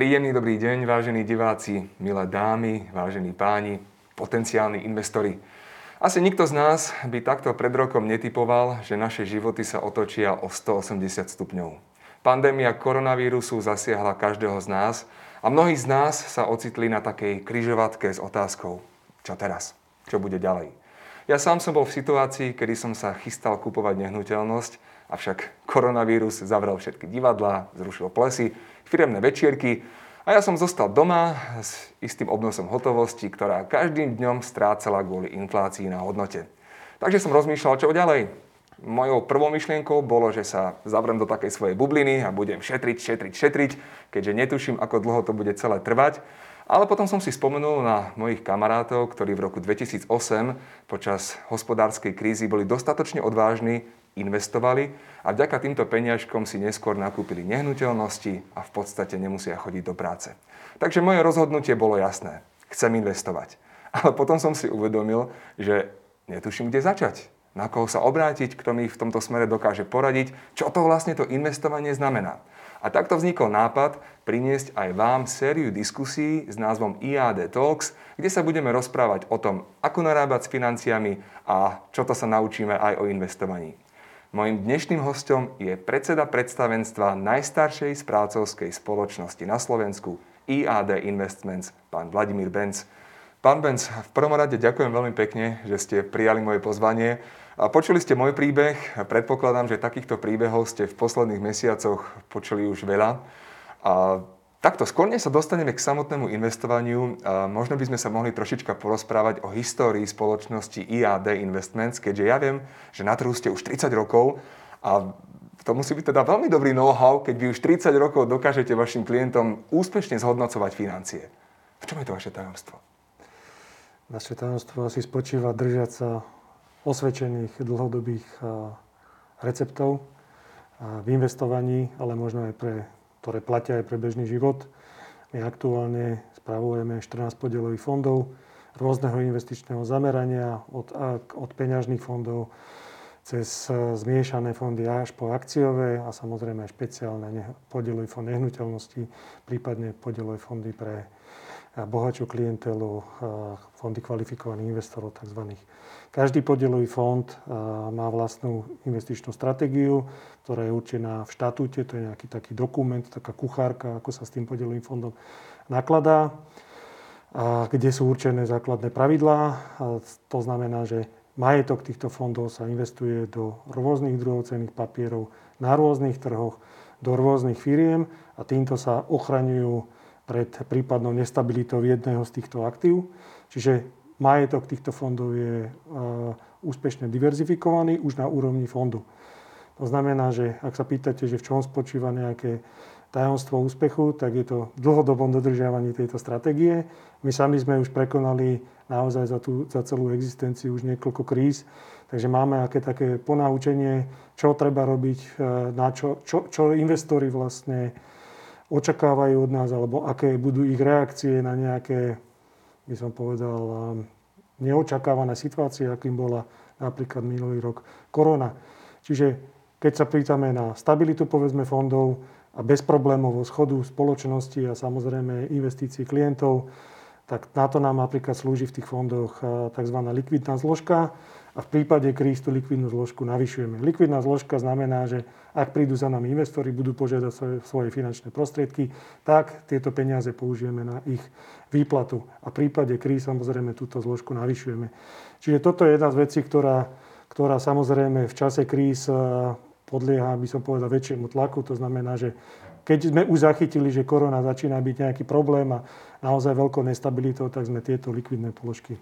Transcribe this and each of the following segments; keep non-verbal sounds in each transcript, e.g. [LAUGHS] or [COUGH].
Príjemný dobrý deň, vážení diváci, milé dámy, vážení páni, potenciálni investori. Asi nikto z nás by takto pred rokom netypoval, že naše životy sa otočia o 180 stupňov. Pandémia koronavírusu zasiahla každého z nás a mnohí z nás sa ocitli na takej kryžovatke s otázkou, čo teraz, čo bude ďalej. Ja sám som bol v situácii, kedy som sa chystal kupovať nehnuteľnosť, avšak koronavírus zavrel všetky divadlá, zrušil plesy, firemné večierky a ja som zostal doma s istým obnosom hotovosti, ktorá každým dňom strácala kvôli inflácii na hodnote. Takže som rozmýšľal, čo ďalej. Mojou prvou myšlienkou bolo, že sa zavrem do takej svojej bubliny a budem šetriť, šetriť, šetriť, keďže netuším, ako dlho to bude celé trvať. Ale potom som si spomenul na mojich kamarátov, ktorí v roku 2008 počas hospodárskej krízy boli dostatočne odvážni, investovali a vďaka týmto peniažkom si neskôr nakúpili nehnuteľnosti a v podstate nemusia chodiť do práce. Takže moje rozhodnutie bolo jasné. Chcem investovať. [LAUGHS] Ale potom som si uvedomil, že netuším, kde začať. Na koho sa obrátiť, kto mi v tomto smere dokáže poradiť, čo to vlastne to investovanie znamená. A takto vznikol nápad priniesť aj vám sériu diskusí s názvom IAD Talks, kde sa budeme rozprávať o tom, ako narábať s financiami a čo to sa naučíme aj o investovaní. Mojím dnešným hostom je predseda predstavenstva najstaršej správcovskej spoločnosti na Slovensku IAD Investments, pán Vladimír Benz. Pán Benz, v prvom rade ďakujem veľmi pekne, že ste prijali moje pozvanie a počuli ste môj príbeh. Predpokladám, že takýchto príbehov ste v posledných mesiacoch počuli už veľa. A takto, skôr sa dostaneme k samotnému investovaniu, možno by sme sa mohli trošička porozprávať o histórii spoločnosti IAD Investments, keďže ja viem, že na trhu ste už 30 rokov a to musí byť teda veľmi dobrý know-how, keď vy už 30 rokov dokážete vašim klientom úspešne zhodnocovať financie. V čom je to vaše tajomstvo? Naše tajomstvo asi spočíva držať sa osvedčených dlhodobých receptov v investovaní, ale možno aj pre, ktoré platia aj pre bežný život. My aktuálne spravujeme 14 podielových fondov rôzneho investičného zamerania od, od peňažných fondov cez zmiešané fondy až po akciové a samozrejme aj špeciálne podielový fond nehnuteľnosti, prípadne podielové fondy pre bohatšiu klientelu, fondy kvalifikovaných investorov tzv. Každý podielový fond má vlastnú investičnú stratégiu, ktorá je určená v štatúte, to je nejaký taký dokument, taká kuchárka, ako sa s tým podielovým fondom nakladá, kde sú určené základné pravidlá. To znamená, že majetok týchto fondov sa investuje do rôznych druhov cenných papierov na rôznych trhoch, do rôznych firiem a týmto sa ochraňujú pred prípadnou nestabilitou jedného z týchto aktív. Čiže majetok týchto fondov je e, úspešne diverzifikovaný už na úrovni fondu. To znamená, že ak sa pýtate, že v čom spočíva nejaké tajomstvo úspechu, tak je to v dlhodobom dodržiavaní tejto stratégie. My sami sme už prekonali naozaj za, tú, za celú existenciu už niekoľko kríz, takže máme aké také ponaučenie, čo treba robiť, e, na čo, čo, čo investori vlastne očakávajú od nás, alebo aké budú ich reakcie na nejaké by som povedal, um, neočakávané situácie, akým bola napríklad minulý rok korona. Čiže keď sa pýtame na stabilitu, povedzme, fondov a bezproblémovú schodu spoločnosti a samozrejme investícií klientov, tak na to nám napríklad slúži v tých fondoch uh, tzv. likvidná zložka, a v prípade kríz tú likvidnú zložku navyšujeme. Likvidná zložka znamená, že ak prídu za nami investori, budú požiadať svoje, svoje finančné prostriedky, tak tieto peniaze použijeme na ich výplatu. A v prípade kríz samozrejme túto zložku navyšujeme. Čiže toto je jedna z vecí, ktorá, ktorá samozrejme v čase kríz eh, podlieha, by som povedal, väčšiemu tlaku. To znamená, že keď sme už zachytili, že korona začína byť nejaký problém a naozaj veľkou nestabilitou, tak sme tieto likvidné položky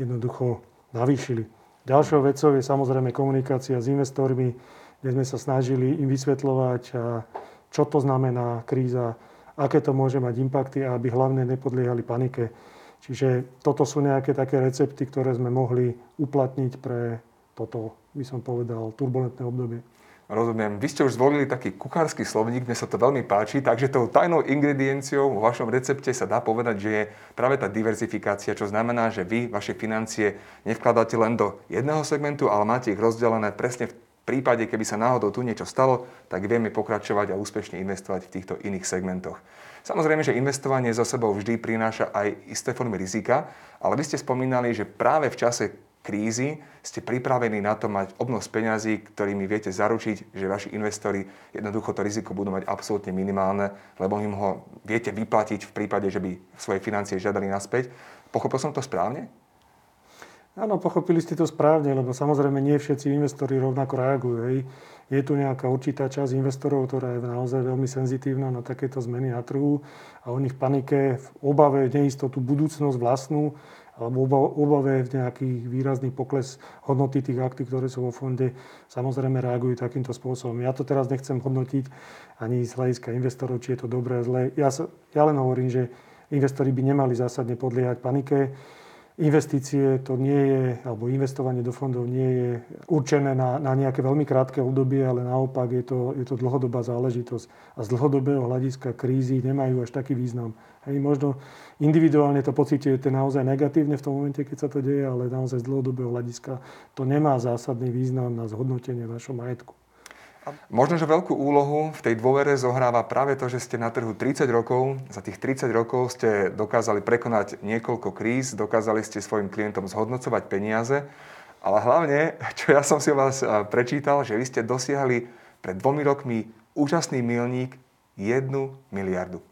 jednoducho navýšili. Ďalšou vecou je samozrejme komunikácia s investormi, kde sme sa snažili im vysvetľovať, čo to znamená kríza, aké to môže mať impakty a aby hlavne nepodliehali panike. Čiže toto sú nejaké také recepty, ktoré sme mohli uplatniť pre toto, by som povedal, turbulentné obdobie. Rozumiem. Vy ste už zvolili taký kuchársky slovník, mne sa to veľmi páči, takže tou tajnou ingredienciou vo vašom recepte sa dá povedať, že je práve tá diverzifikácia, čo znamená, že vy vaše financie nevkladáte len do jedného segmentu, ale máte ich rozdelené presne v prípade, keby sa náhodou tu niečo stalo, tak vieme pokračovať a úspešne investovať v týchto iných segmentoch. Samozrejme, že investovanie za sebou vždy prináša aj isté formy rizika, ale vy ste spomínali, že práve v čase krízy ste pripravení na to mať obnos peňazí, ktorými viete zaručiť, že vaši investori jednoducho to riziko budú mať absolútne minimálne, lebo im ho viete vyplatiť v prípade, že by svoje financie žiadali naspäť. Pochopil som to správne? Áno, pochopili ste to správne, lebo samozrejme nie všetci investori rovnako reagujú. Hej. Je tu nejaká určitá časť investorov, ktorá je naozaj veľmi senzitívna na takéto zmeny na trhu a oni v panike, v obave, neistotu, budúcnosť vlastnú alebo obave v nejaký výrazný pokles hodnoty tých aktív, ktoré sú vo fonde, samozrejme reagujú takýmto spôsobom. Ja to teraz nechcem hodnotiť ani z hľadiska investorov, či je to dobré, zlé. Ja, ja len hovorím, že investori by nemali zásadne podliehať panike investície to nie je, alebo investovanie do fondov nie je určené na, na nejaké veľmi krátke obdobie, ale naopak je to, je to dlhodobá záležitosť. A z dlhodobého hľadiska krízy nemajú až taký význam. Hej, možno individuálne to pocítite naozaj negatívne v tom momente, keď sa to deje, ale naozaj z dlhodobého hľadiska to nemá zásadný význam na zhodnotenie našho majetku. Možno, že veľkú úlohu v tej dôvere zohráva práve to, že ste na trhu 30 rokov. Za tých 30 rokov ste dokázali prekonať niekoľko kríz, dokázali ste svojim klientom zhodnocovať peniaze, ale hlavne, čo ja som si vás prečítal, že vy ste dosiahli pred dvomi rokmi úžasný milník 1 miliardu.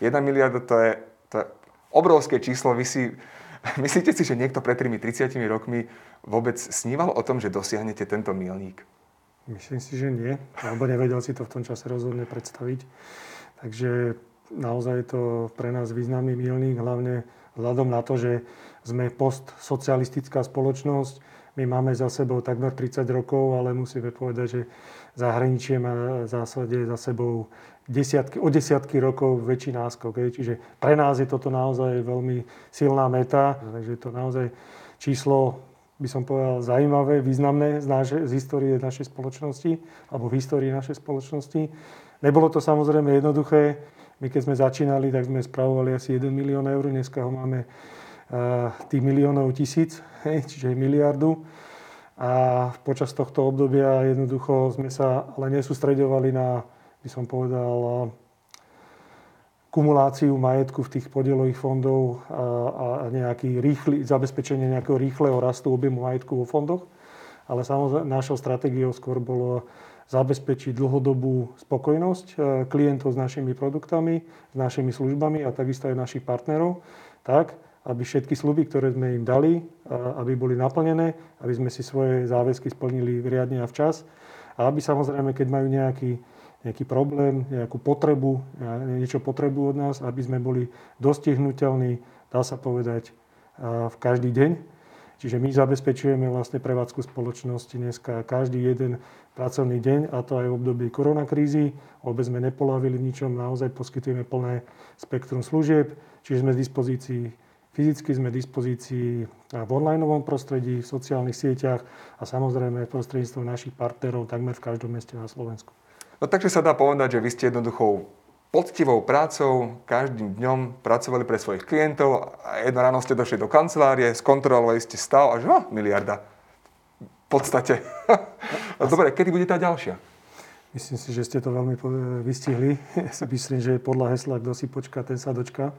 1 miliarda to je, to je obrovské číslo. Vy si, [LAUGHS] myslíte si, že niekto pred 30 rokmi vôbec sníval o tom, že dosiahnete tento milník? Myslím si, že nie, alebo nevedel si to v tom čase rozhodne predstaviť. Takže naozaj je to pre nás významný milník, hlavne vzhľadom na to, že sme postsocialistická spoločnosť. My máme za sebou takmer 30 rokov, ale musíme povedať, že zahraničie má v zásade za sebou desiatky, o desiatky rokov väčší náskok. Čiže pre nás je toto naozaj veľmi silná meta, takže je to naozaj číslo by som povedal, zaujímavé, významné z, naše, z histórie našej spoločnosti, alebo v histórii našej spoločnosti. Nebolo to samozrejme jednoduché. My keď sme začínali, tak sme spravovali asi 1 milión eur, dneska ho máme uh, tých miliónov tisíc, čiže miliardu. A počas tohto obdobia jednoducho sme sa ale nesústredovali na, by som povedal, kumuláciu majetku v tých podielových fondov a, a nejaký rýchly, zabezpečenie nejakého rýchleho rastu objemu majetku vo fondoch. Ale samozrejme našou stratégiou skôr bolo zabezpečiť dlhodobú spokojnosť e, klientov s našimi produktami, s našimi službami a takisto aj našich partnerov, tak, aby všetky sluby, ktoré sme im dali, aby boli naplnené, aby sme si svoje záväzky splnili riadne a včas a aby samozrejme, keď majú nejaký nejaký problém, nejakú potrebu, niečo potrebu od nás, aby sme boli dostihnutelní, dá sa povedať, v každý deň. Čiže my zabezpečujeme vlastne prevádzku spoločnosti dneska každý jeden pracovný deň, a to aj v období koronakrízy. Vôbec sme nepolavili v ničom, naozaj poskytujeme plné spektrum služieb, čiže sme v dispozícii fyzicky, sme v dispozícii v online prostredí, v sociálnych sieťach a samozrejme prostredníctvom našich partnerov takmer v každom meste na Slovensku. No takže sa dá povedať, že vy ste jednoduchou poctivou prácou každým dňom pracovali pre svojich klientov a jedno ráno ste došli do kancelárie, skontrolovali ste stav a že no, miliarda. V podstate. [LAUGHS] Dobre, kedy bude tá ďalšia? Myslím si, že ste to veľmi vystihli. Ja si myslím, že podľa hesla, kto si počká, ten sa dočká.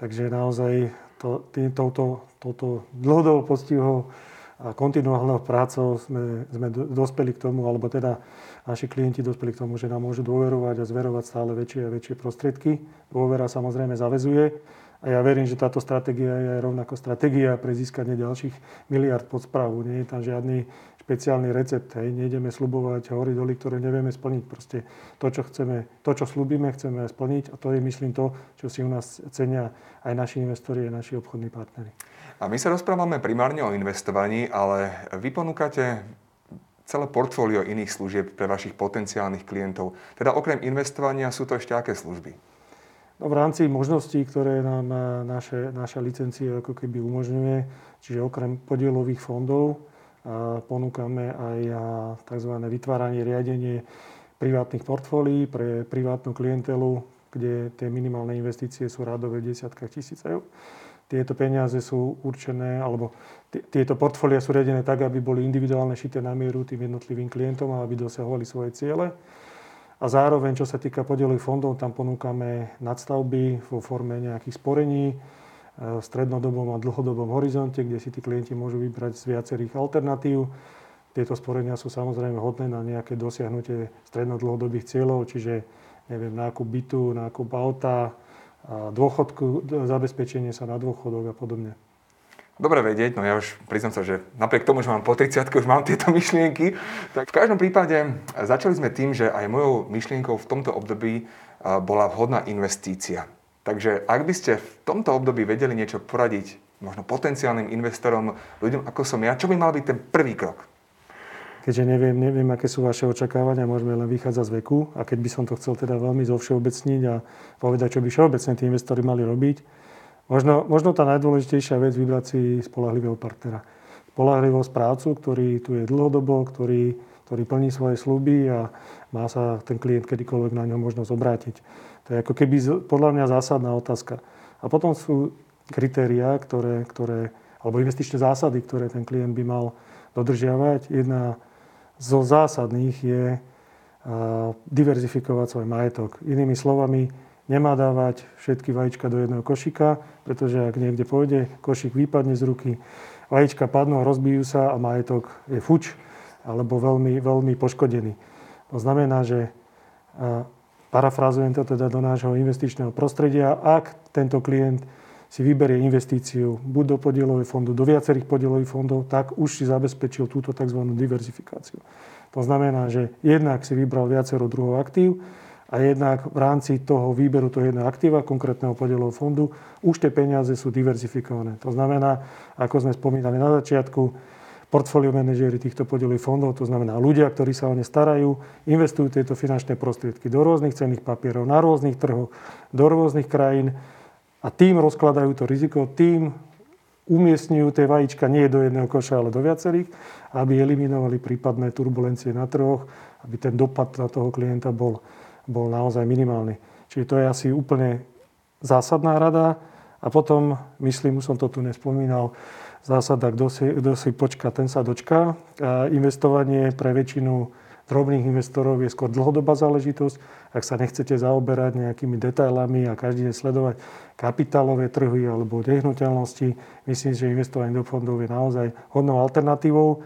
Takže naozaj to, tým, touto, touto dlhodobou poctivou a kontinuálnou prácou sme, sme dospeli k tomu, alebo teda naši klienti dospeli k tomu, že nám môžu dôverovať a zverovať stále väčšie a väčšie prostriedky. Dôvera samozrejme zavezuje a ja verím, že táto stratégia je rovnako stratégia pre získanie ďalších miliard pod správu. Nie je tam žiadny špeciálny recept. Hej. Nejdeme slubovať hory doly, ktoré nevieme splniť. Proste to, čo chceme, to, čo slúbime, chceme splniť a to je, myslím, to, čo si u nás cenia aj naši investori, aj naši obchodní partnery. A my sa rozprávame primárne o investovaní, ale vy ponúkate celé portfólio iných služieb pre vašich potenciálnych klientov. Teda okrem investovania sú to ešte aké služby? No, v rámci možností, ktoré nám eh, naše, naša licencia ako keby umožňuje, čiže okrem podielových fondov, eh, ponúkame aj eh, tzv. vytváranie, riadenie privátnych portfólií pre privátnu klientelu, kde tie minimálne investície sú rádové v desiatkách tisíc eur. Tieto peniaze sú určené, alebo tieto portfólia sú riadené tak, aby boli individuálne šité na mieru tým jednotlivým klientom a aby dosahovali svoje ciele. A zároveň, čo sa týka podielových fondov, tam ponúkame nadstavby vo forme nejakých sporení v strednodobom a dlhodobom horizonte, kde si tí klienti môžu vybrať z viacerých alternatív. Tieto sporenia sú samozrejme hodné na nejaké dosiahnutie stredno-dlhodobých cieľov, čiže neviem, nákup bytu, nákup auta, dôchodku, zabezpečenie sa na dôchodok a podobne. Dobre vedieť, no ja už priznám sa, že napriek tomu, že mám po 30 už mám tieto [LAUGHS] myšlienky, tak v každom prípade začali sme tým, že aj mojou myšlienkou v tomto období bola vhodná investícia. Takže ak by ste v tomto období vedeli niečo poradiť možno potenciálnym investorom, ľuďom ako som ja, čo by mal byť ten prvý krok? Keďže neviem, neviem, aké sú vaše očakávania, môžeme len vychádzať z veku. A keď by som to chcel teda veľmi zovšeobecniť a povedať, čo by všeobecne tí investori mali robiť, Možno, možno tá najdôležitejšia vec vybrať si spolahlivého partnera. Spolahlivého správcu, ktorý tu je dlhodobo, ktorý, ktorý plní svoje sluby a má sa ten klient kedykoľvek na ňo možnosť obrátiť. To je ako keby podľa mňa zásadná otázka. A potom sú kritériá, ktoré, ktoré, alebo investičné zásady, ktoré ten klient by mal dodržiavať. Jedna zo zásadných je diverzifikovať svoj majetok. Inými slovami, nemá dávať všetky vajíčka do jedného košíka, pretože ak niekde pôjde, košík vypadne z ruky, vajíčka padnú rozbijú sa a majetok je fuč alebo veľmi, veľmi poškodený. To znamená, že parafrázujem to teda do nášho investičného prostredia, ak tento klient si vyberie investíciu buď do podielového fondu, do viacerých podielových fondov, tak už si zabezpečil túto tzv. diverzifikáciu. To znamená, že jednak si vybral viacero druhov aktív, a jednak v rámci toho výberu toho jedného aktíva, konkrétneho podielového fondu, už tie peniaze sú diverzifikované. To znamená, ako sme spomínali na začiatku, portfólio manažéri týchto podielových fondov, to znamená ľudia, ktorí sa o ne starajú, investujú tieto finančné prostriedky do rôznych cenných papierov, na rôznych trhoch, do rôznych krajín a tým rozkladajú to riziko, tým umiestňujú tie vajíčka nie do jedného koša, ale do viacerých, aby eliminovali prípadné turbulencie na trhoch, aby ten dopad na toho klienta bol bol naozaj minimálny. Čiže to je asi úplne zásadná rada. A potom, myslím, už som to tu nespomínal, zásada, kto si, kto si počka, ten sa dočká. A investovanie pre väčšinu drobných investorov je skôr dlhodobá záležitosť. Ak sa nechcete zaoberať nejakými detailami a každý deň sledovať kapitálové trhy alebo nehnuteľnosti, myslím, že investovanie do fondov je naozaj hodnou alternatívou,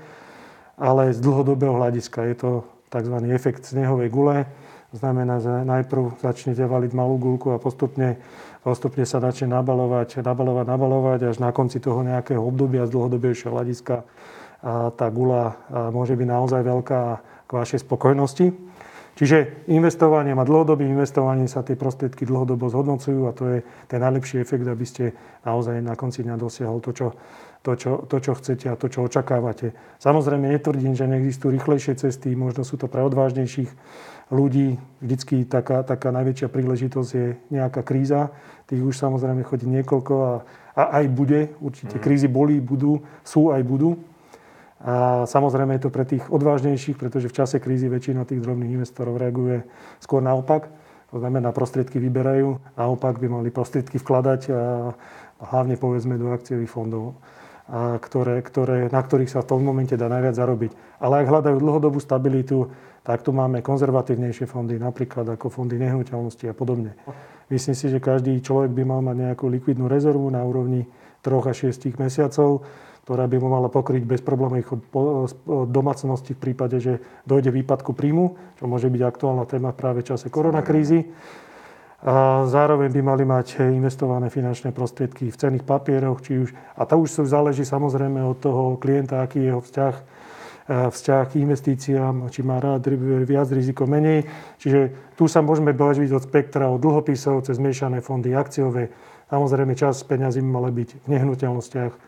ale z dlhodobého hľadiska je to tzv. efekt snehovej gule Znamená, že najprv začnete valiť malú gulku a postupne, postupne sa začne nabalovať, nabalovať, nabalovať, až na konci toho nejakého obdobia z dlhodobejšieho hľadiska a tá gula môže byť naozaj veľká k vašej spokojnosti. Čiže investovanie a dlhodobým investovaním sa tie prostriedky dlhodobo zhodnocujú a to je ten najlepší efekt, aby ste naozaj na konci dňa dosiahol to, čo, to, čo, to, čo chcete a to, čo očakávate. Samozrejme, netvrdím, že neexistujú rýchlejšie cesty, možno sú to pre odvážnejších ľudí vždycky taká, taká najväčšia príležitosť je nejaká kríza. Tých už samozrejme chodí niekoľko a, a aj bude. Určite mm. krízy boli, budú, sú aj budú. A samozrejme je to pre tých odvážnejších, pretože v čase krízy väčšina tých drobných investorov reaguje skôr naopak. To znamená, prostriedky vyberajú, naopak by mali prostriedky vkladať a hlavne povedzme do akciových fondov, a ktoré, ktoré, na ktorých sa v tom momente dá najviac zarobiť. Ale ak hľadajú dlhodobú stabilitu, tak tu máme konzervatívnejšie fondy, napríklad ako fondy nehnuteľnosti a podobne. Myslím si, že každý človek by mal mať nejakú likvidnú rezervu na úrovni 3 až 6 mesiacov, ktorá by mu mala pokryť bez problémov ich domácnosti v prípade, že dojde výpadku príjmu, čo môže byť aktuálna téma práve v čase koronakrízy. A zároveň by mali mať investované finančné prostriedky v cenných papieroch, či už, a to už záleží samozrejme od toho klienta, aký je jeho vzťah vzťah k investíciám, či má rád viac riziko menej. Čiže tu sa môžeme baviť od spektra od dlhopisov cez miešané fondy akciové. Samozrejme, čas peňazí by mala byť v nehnuteľnostiach.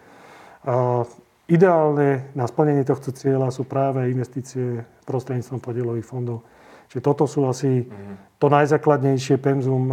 A ideálne na splnenie tohto cieľa sú práve investície prostredníctvom podielových fondov. Čiže toto sú asi to najzákladnejšie penzum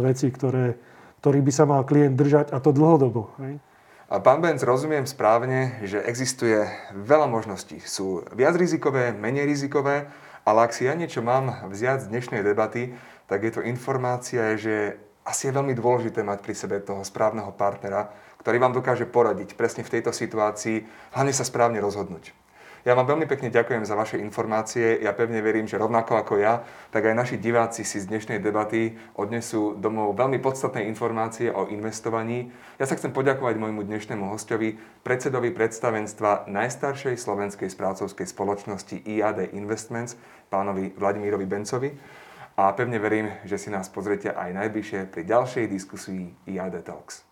veci, ktoré, ktorý by sa mal klient držať a to dlhodobo. Hej? A pán Benz, rozumiem správne, že existuje veľa možností. Sú viac rizikové, menej rizikové, ale ak si ja niečo mám vziať z dnešnej debaty, tak je to informácia, že asi je veľmi dôležité mať pri sebe toho správneho partnera, ktorý vám dokáže poradiť presne v tejto situácii, hlavne sa správne rozhodnúť. Ja vám veľmi pekne ďakujem za vaše informácie. Ja pevne verím, že rovnako ako ja, tak aj naši diváci si z dnešnej debaty odnesú domov veľmi podstatné informácie o investovaní. Ja sa chcem poďakovať môjmu dnešnému hostovi, predsedovi predstavenstva najstaršej slovenskej správcovskej spoločnosti IAD Investments, pánovi Vladimírovi Bencovi. A pevne verím, že si nás pozriete aj najbližšie pri ďalšej diskusii IAD Talks.